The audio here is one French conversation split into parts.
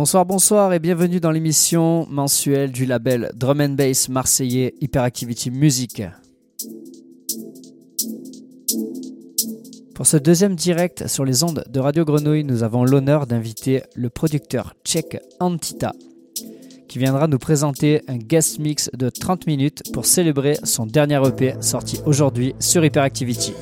Bonsoir, bonsoir et bienvenue dans l'émission mensuelle du label Drum Bass marseillais Hyperactivity Music. Pour ce deuxième direct sur les ondes de Radio Grenouille, nous avons l'honneur d'inviter le producteur tchèque Antita, qui viendra nous présenter un guest mix de 30 minutes pour célébrer son dernier EP sorti aujourd'hui sur Hyperactivity.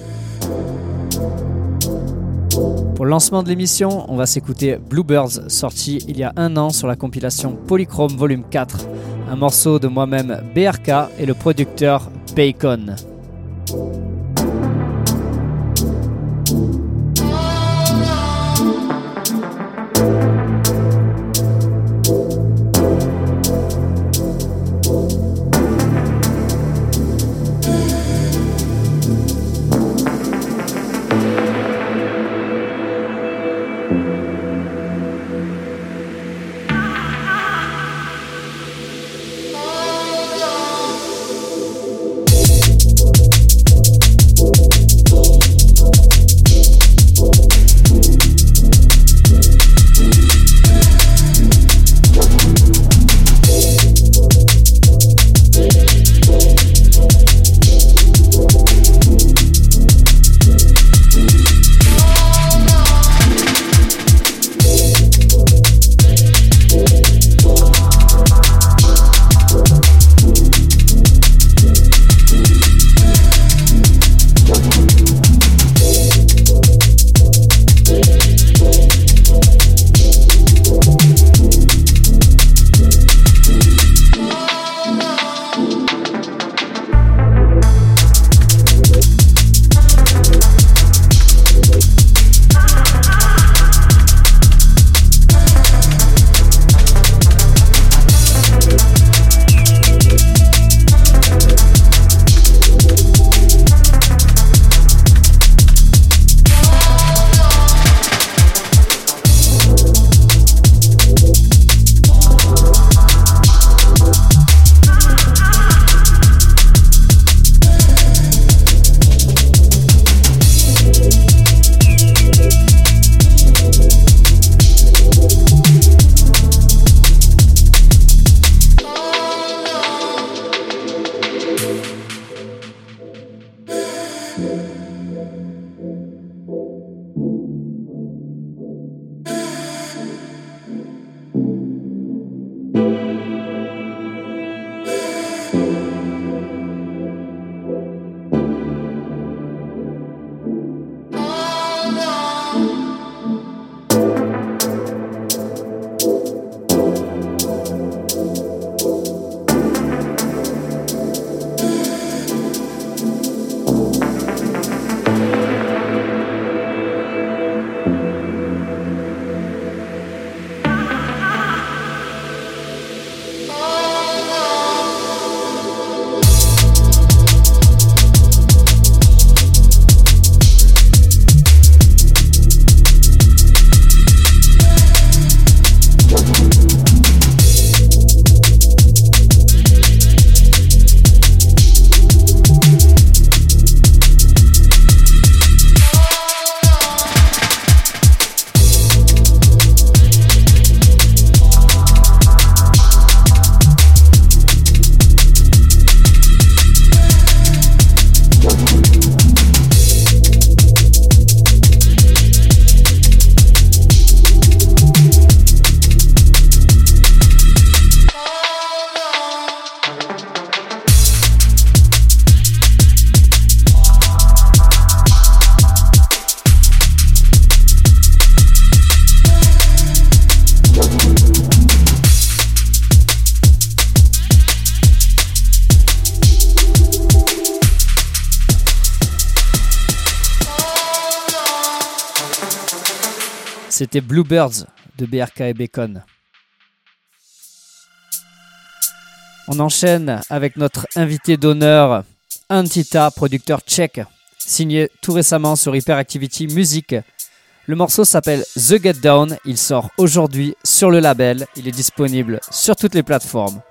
Pour le lancement de l'émission, on va s'écouter Bluebirds, sorti il y a un an sur la compilation Polychrome Volume 4, un morceau de moi-même BRK et le producteur Bacon. C'était Bluebirds de BRK et Bacon. On enchaîne avec notre invité d'honneur, Antita, producteur tchèque, signé tout récemment sur Hyperactivity Music. Le morceau s'appelle The Get Down, il sort aujourd'hui sur le label, il est disponible sur toutes les plateformes.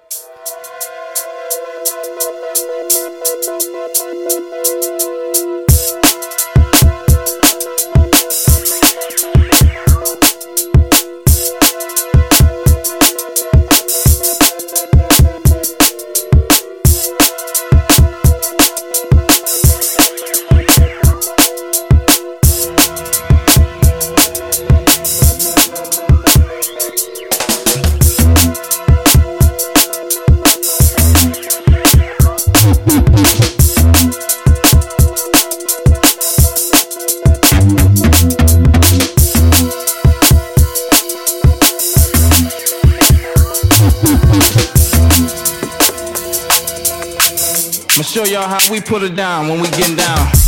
Y'all how we put it down when we get down.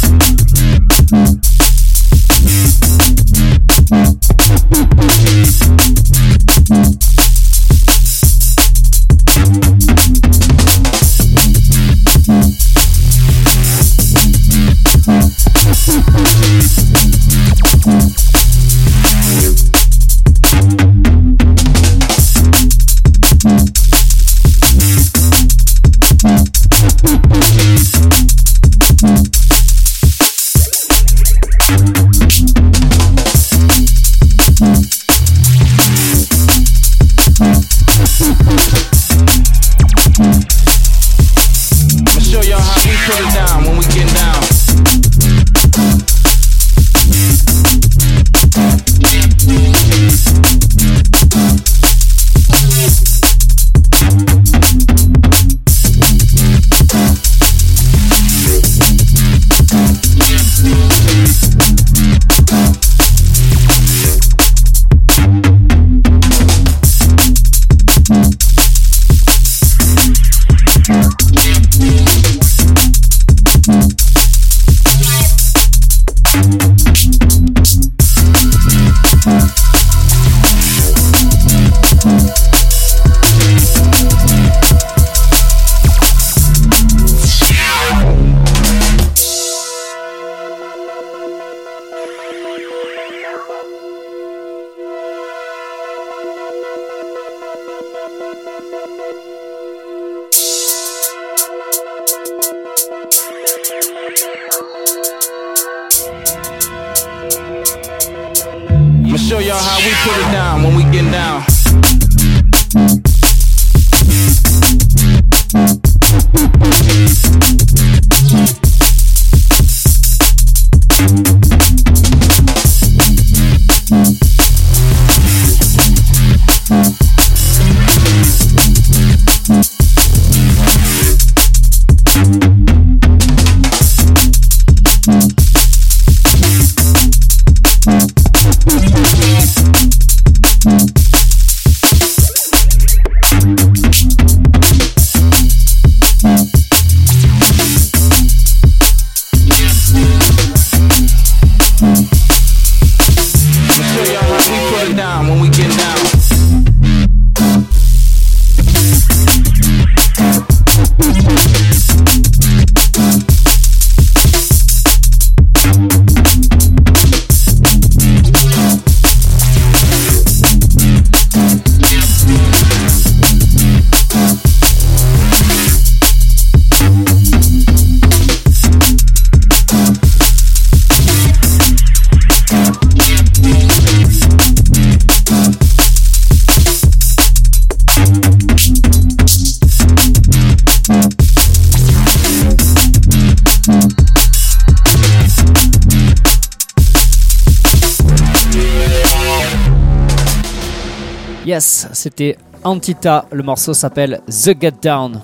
C'était Antita. Le morceau s'appelle The Get Down.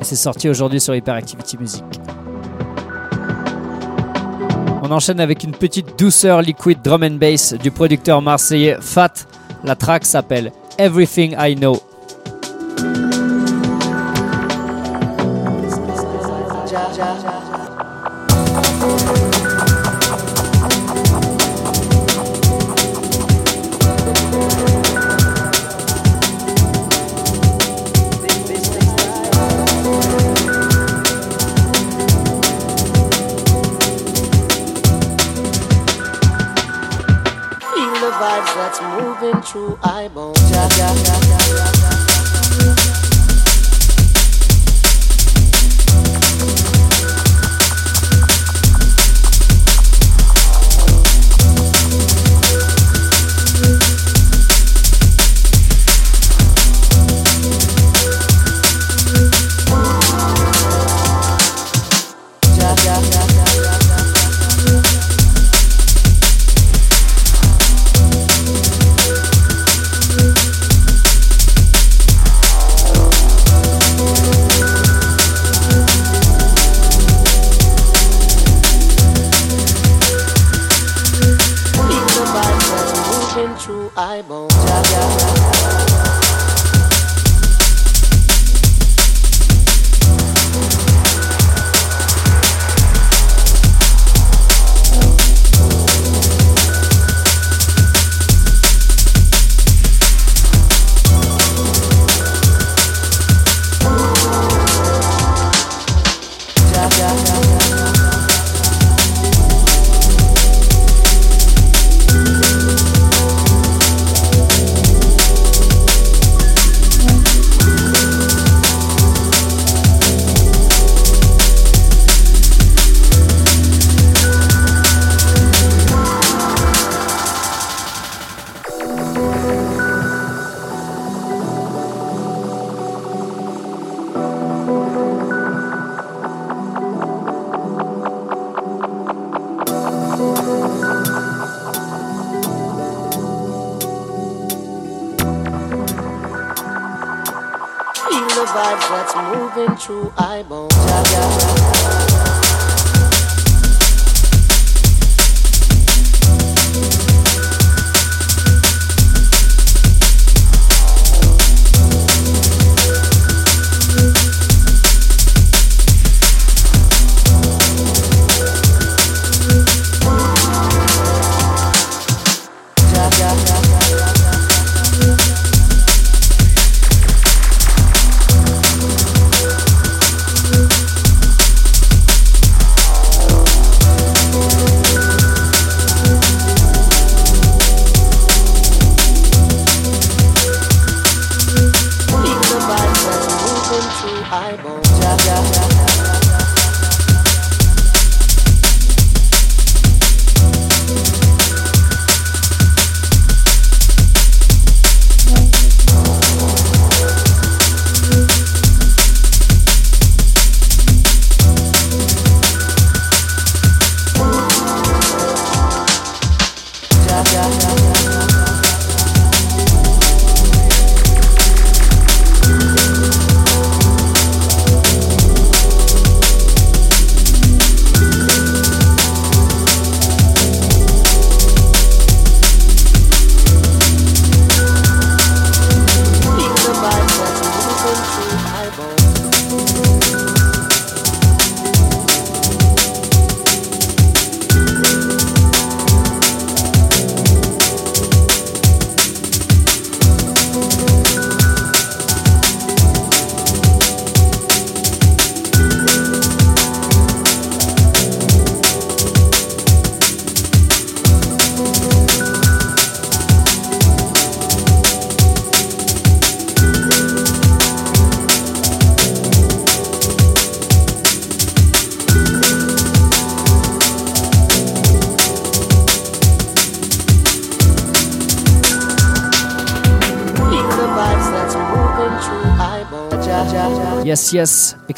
C'est sorti aujourd'hui sur Hyperactivity Music. On enchaîne avec une petite douceur liquid drum and bass du producteur marseillais Fat. La track s'appelle Everything I Know. true eyeball.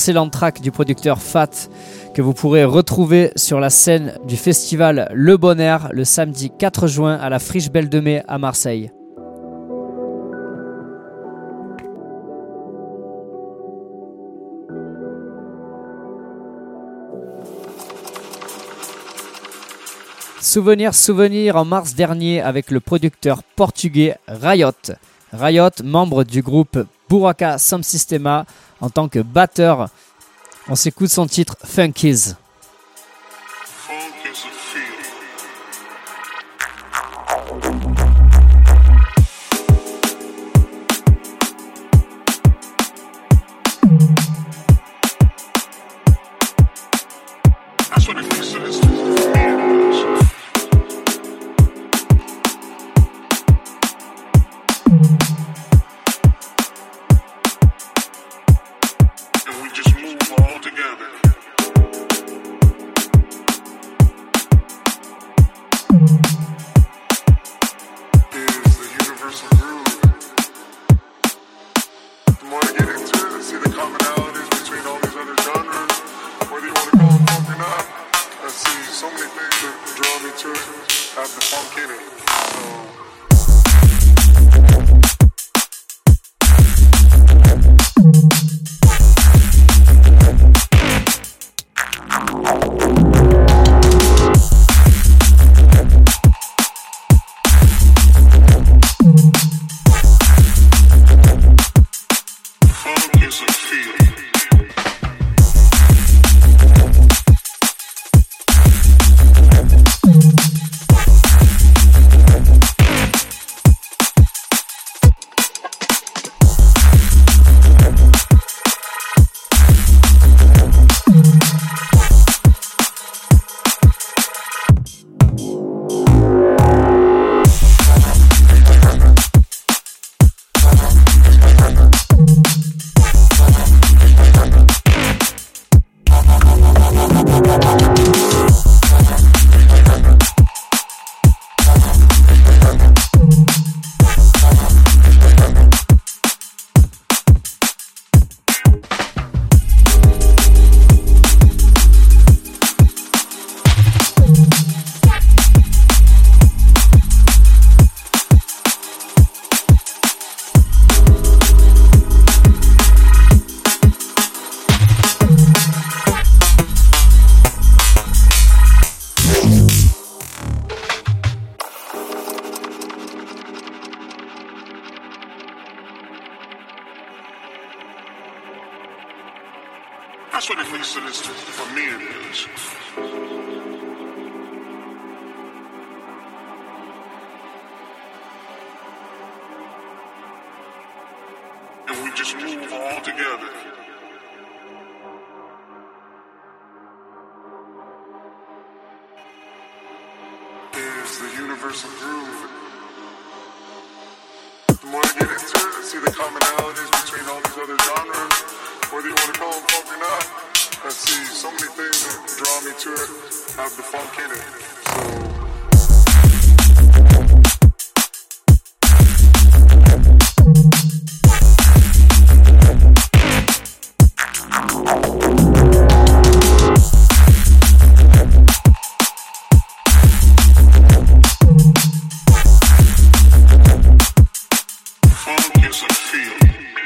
excellent track du producteur Fat que vous pourrez retrouver sur la scène du festival Le Bon Air le samedi 4 juin à la Friche Belle de Mai à Marseille. Souvenir Souvenir en mars dernier avec le producteur portugais Riot. Riot, membre du groupe Buraka Sam Sistema en tant que batteur. On s'écoute son titre Funkies. as I feel.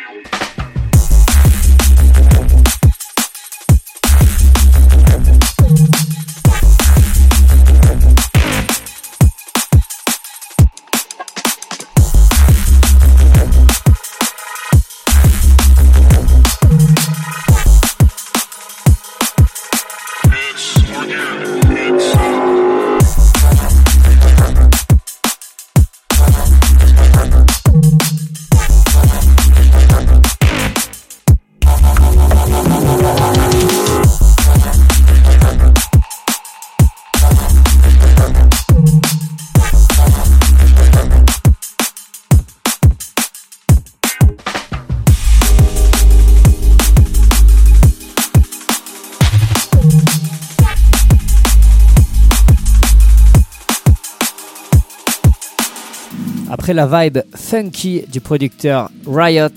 La vibe funky du producteur Riot,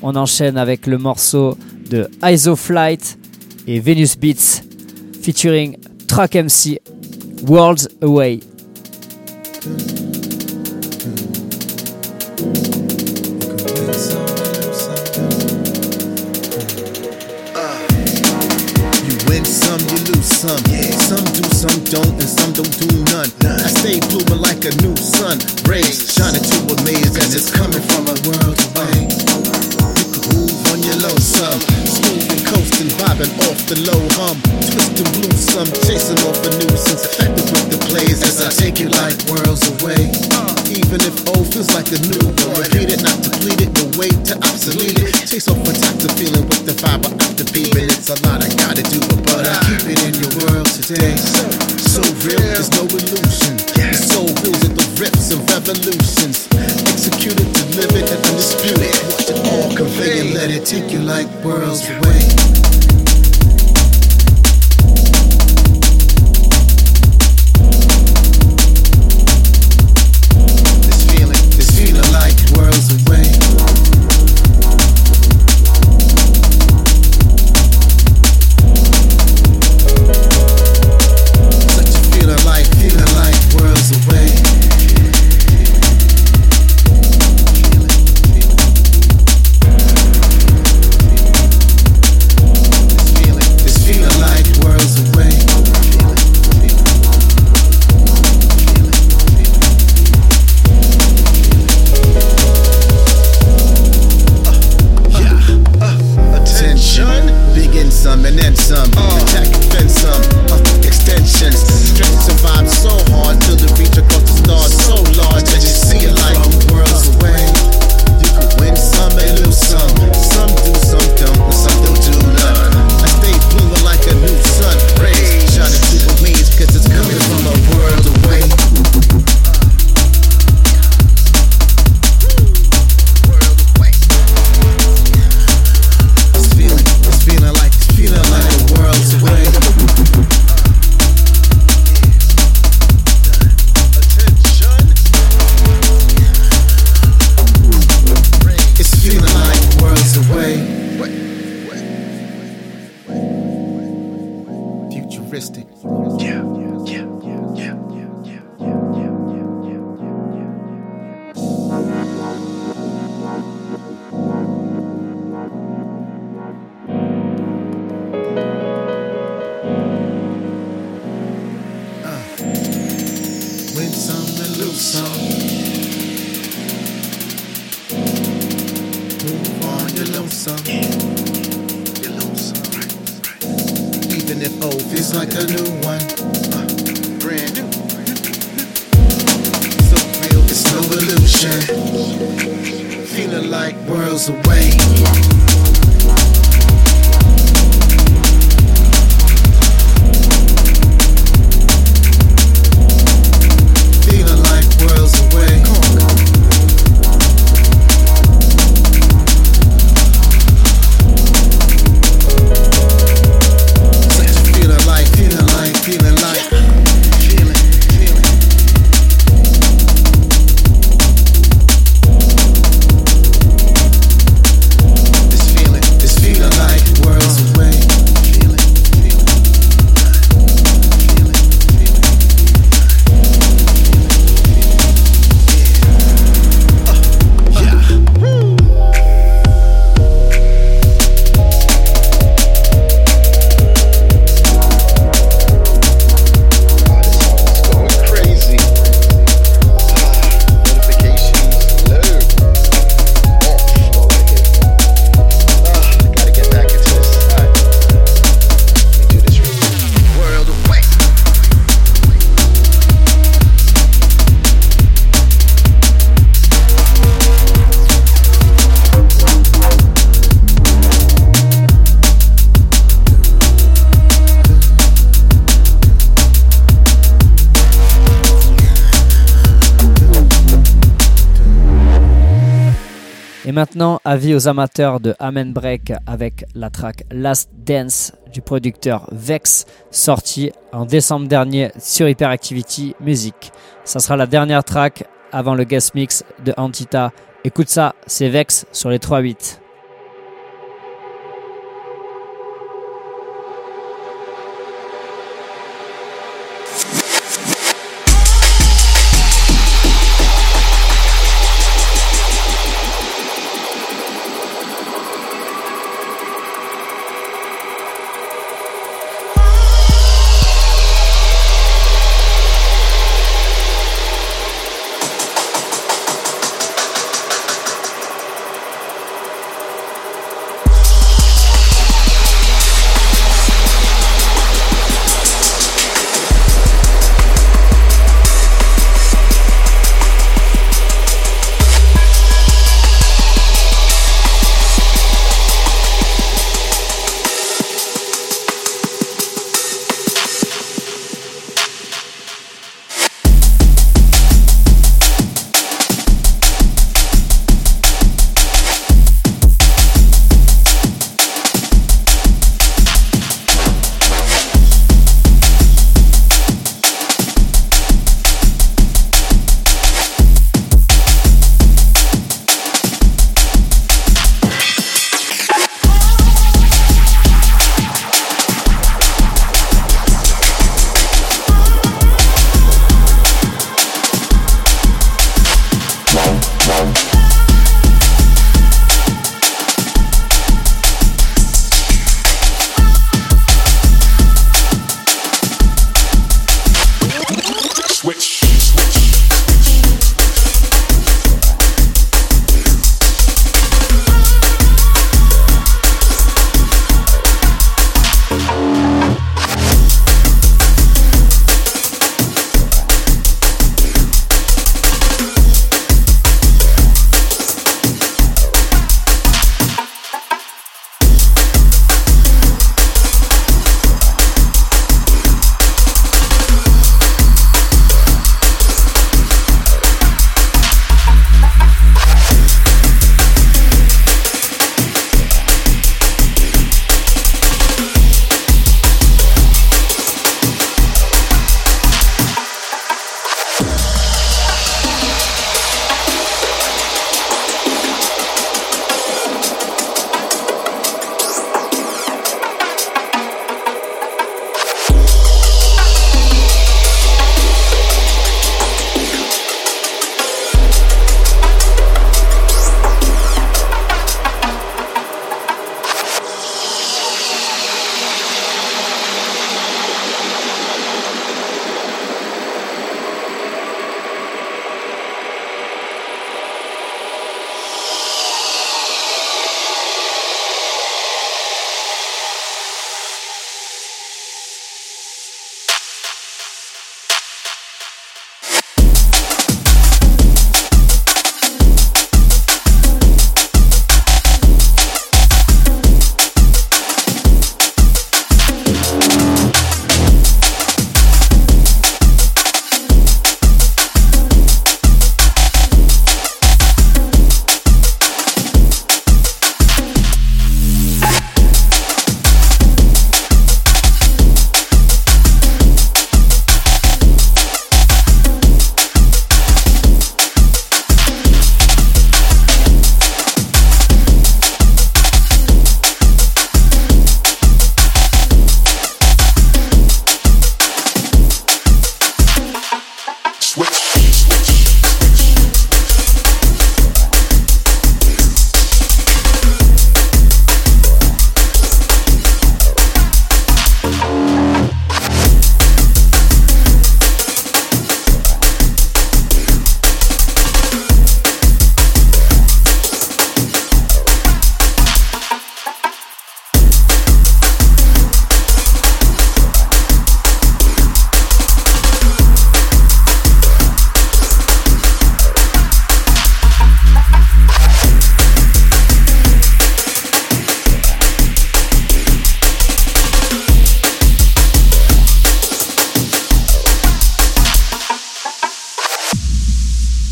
on enchaîne avec le morceau de ISO Flight et Venus Beats featuring Track MC Worlds Away. Don't do none. I stay blooming like a new sun. Rays shining to amaze as it's coming from a world away. You can move on your low some. And coasting, vibing off the low hum. Twisting blue some, chasing off a nuisance. Effective with the plays as I take you like worlds away. Even if old feels like a new one, repeat it, not deplete it, no way to obsolete it. Chase off a to feeling with the vibe after beaming. It's a lot I gotta do, but I keep it in your world today. So real, there's no illusion. The soul feels at the rips of revolutions. Execute it, deliver it, and undispute it take you like worlds away. resting. Yeah. Maintenant, avis aux amateurs de Amen Break avec la track Last Dance du producteur Vex, sortie en décembre dernier sur Hyperactivity Music. Ça sera la dernière track avant le guest mix de Antita. Écoute ça, c'est Vex sur les 3-8.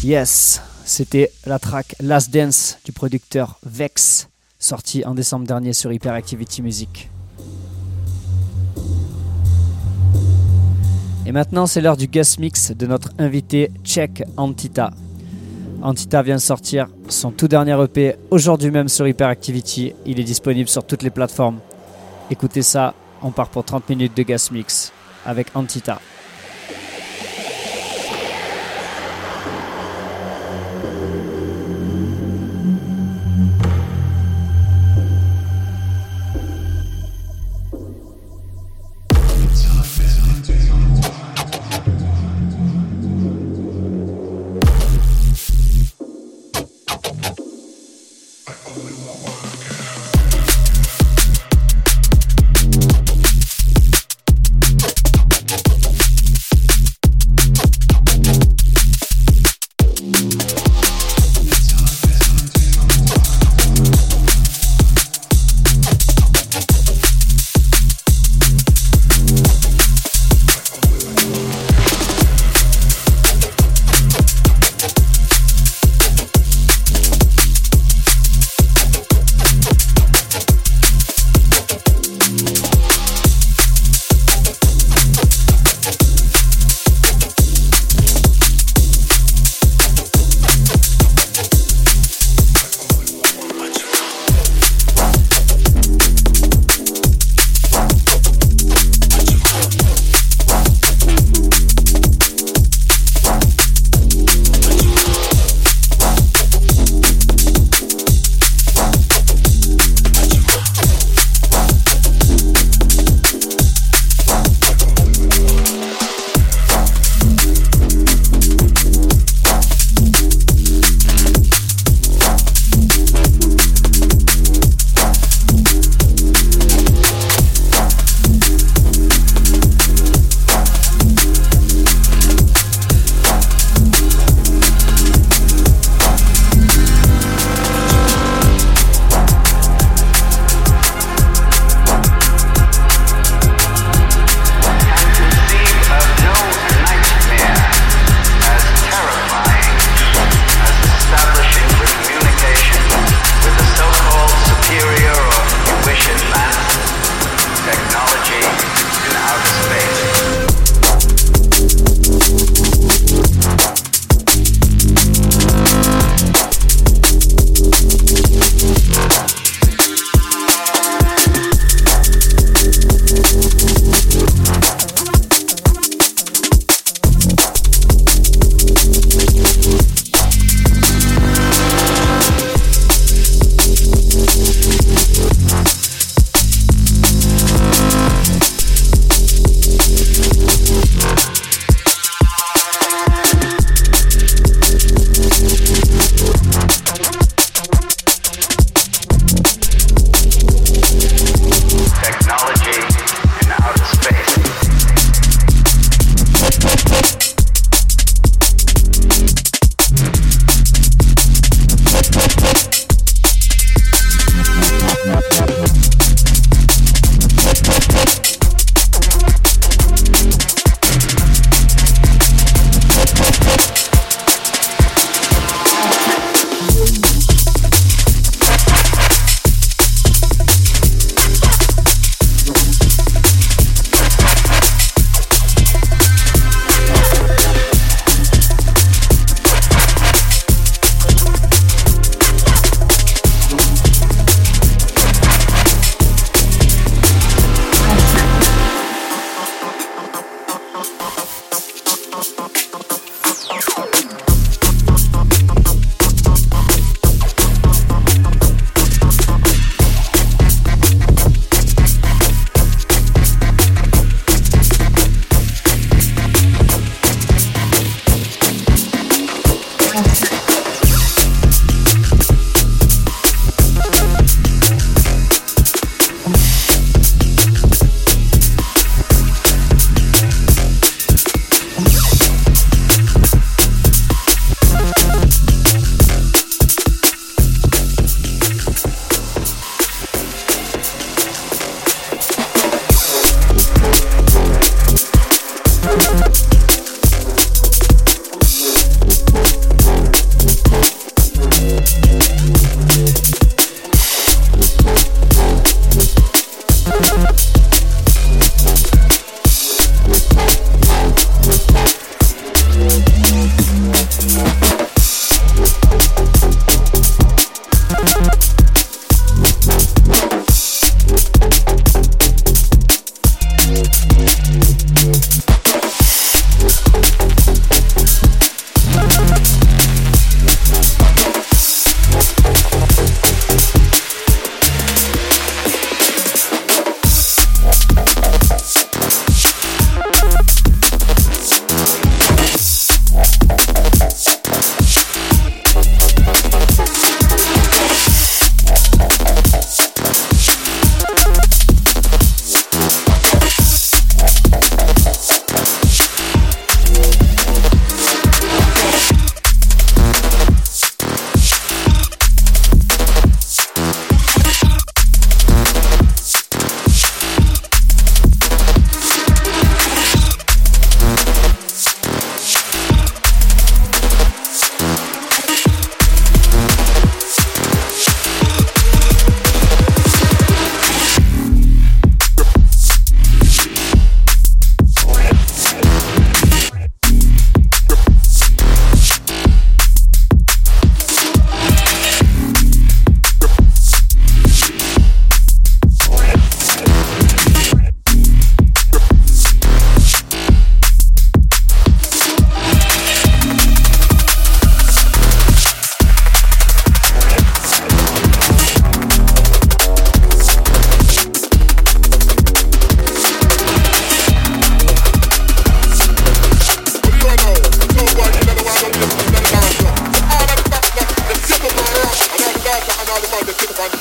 Yes, c'était la track Last Dance du producteur Vex, sorti en décembre dernier sur Hyperactivity Music. Et maintenant, c'est l'heure du guest mix de notre invité Check Antita. Antita vient de sortir son tout dernier EP aujourd'hui même sur Hyperactivity. Il est disponible sur toutes les plateformes. Écoutez ça, on part pour 30 minutes de guest mix avec Antita.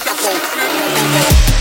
And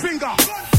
finger.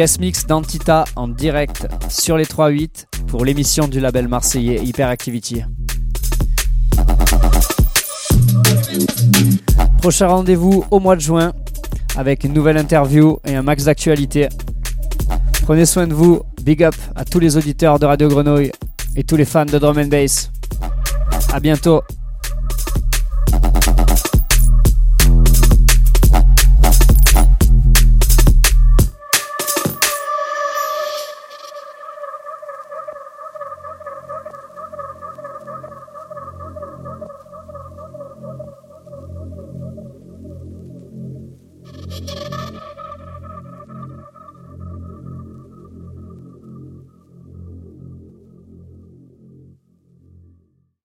Guest mix d'Antita en direct sur les 3-8 pour l'émission du label marseillais Hyperactivity. Prochain rendez-vous au mois de juin avec une nouvelle interview et un max d'actualité. Prenez soin de vous, big up à tous les auditeurs de Radio Grenouille et tous les fans de drum and bass. À bientôt.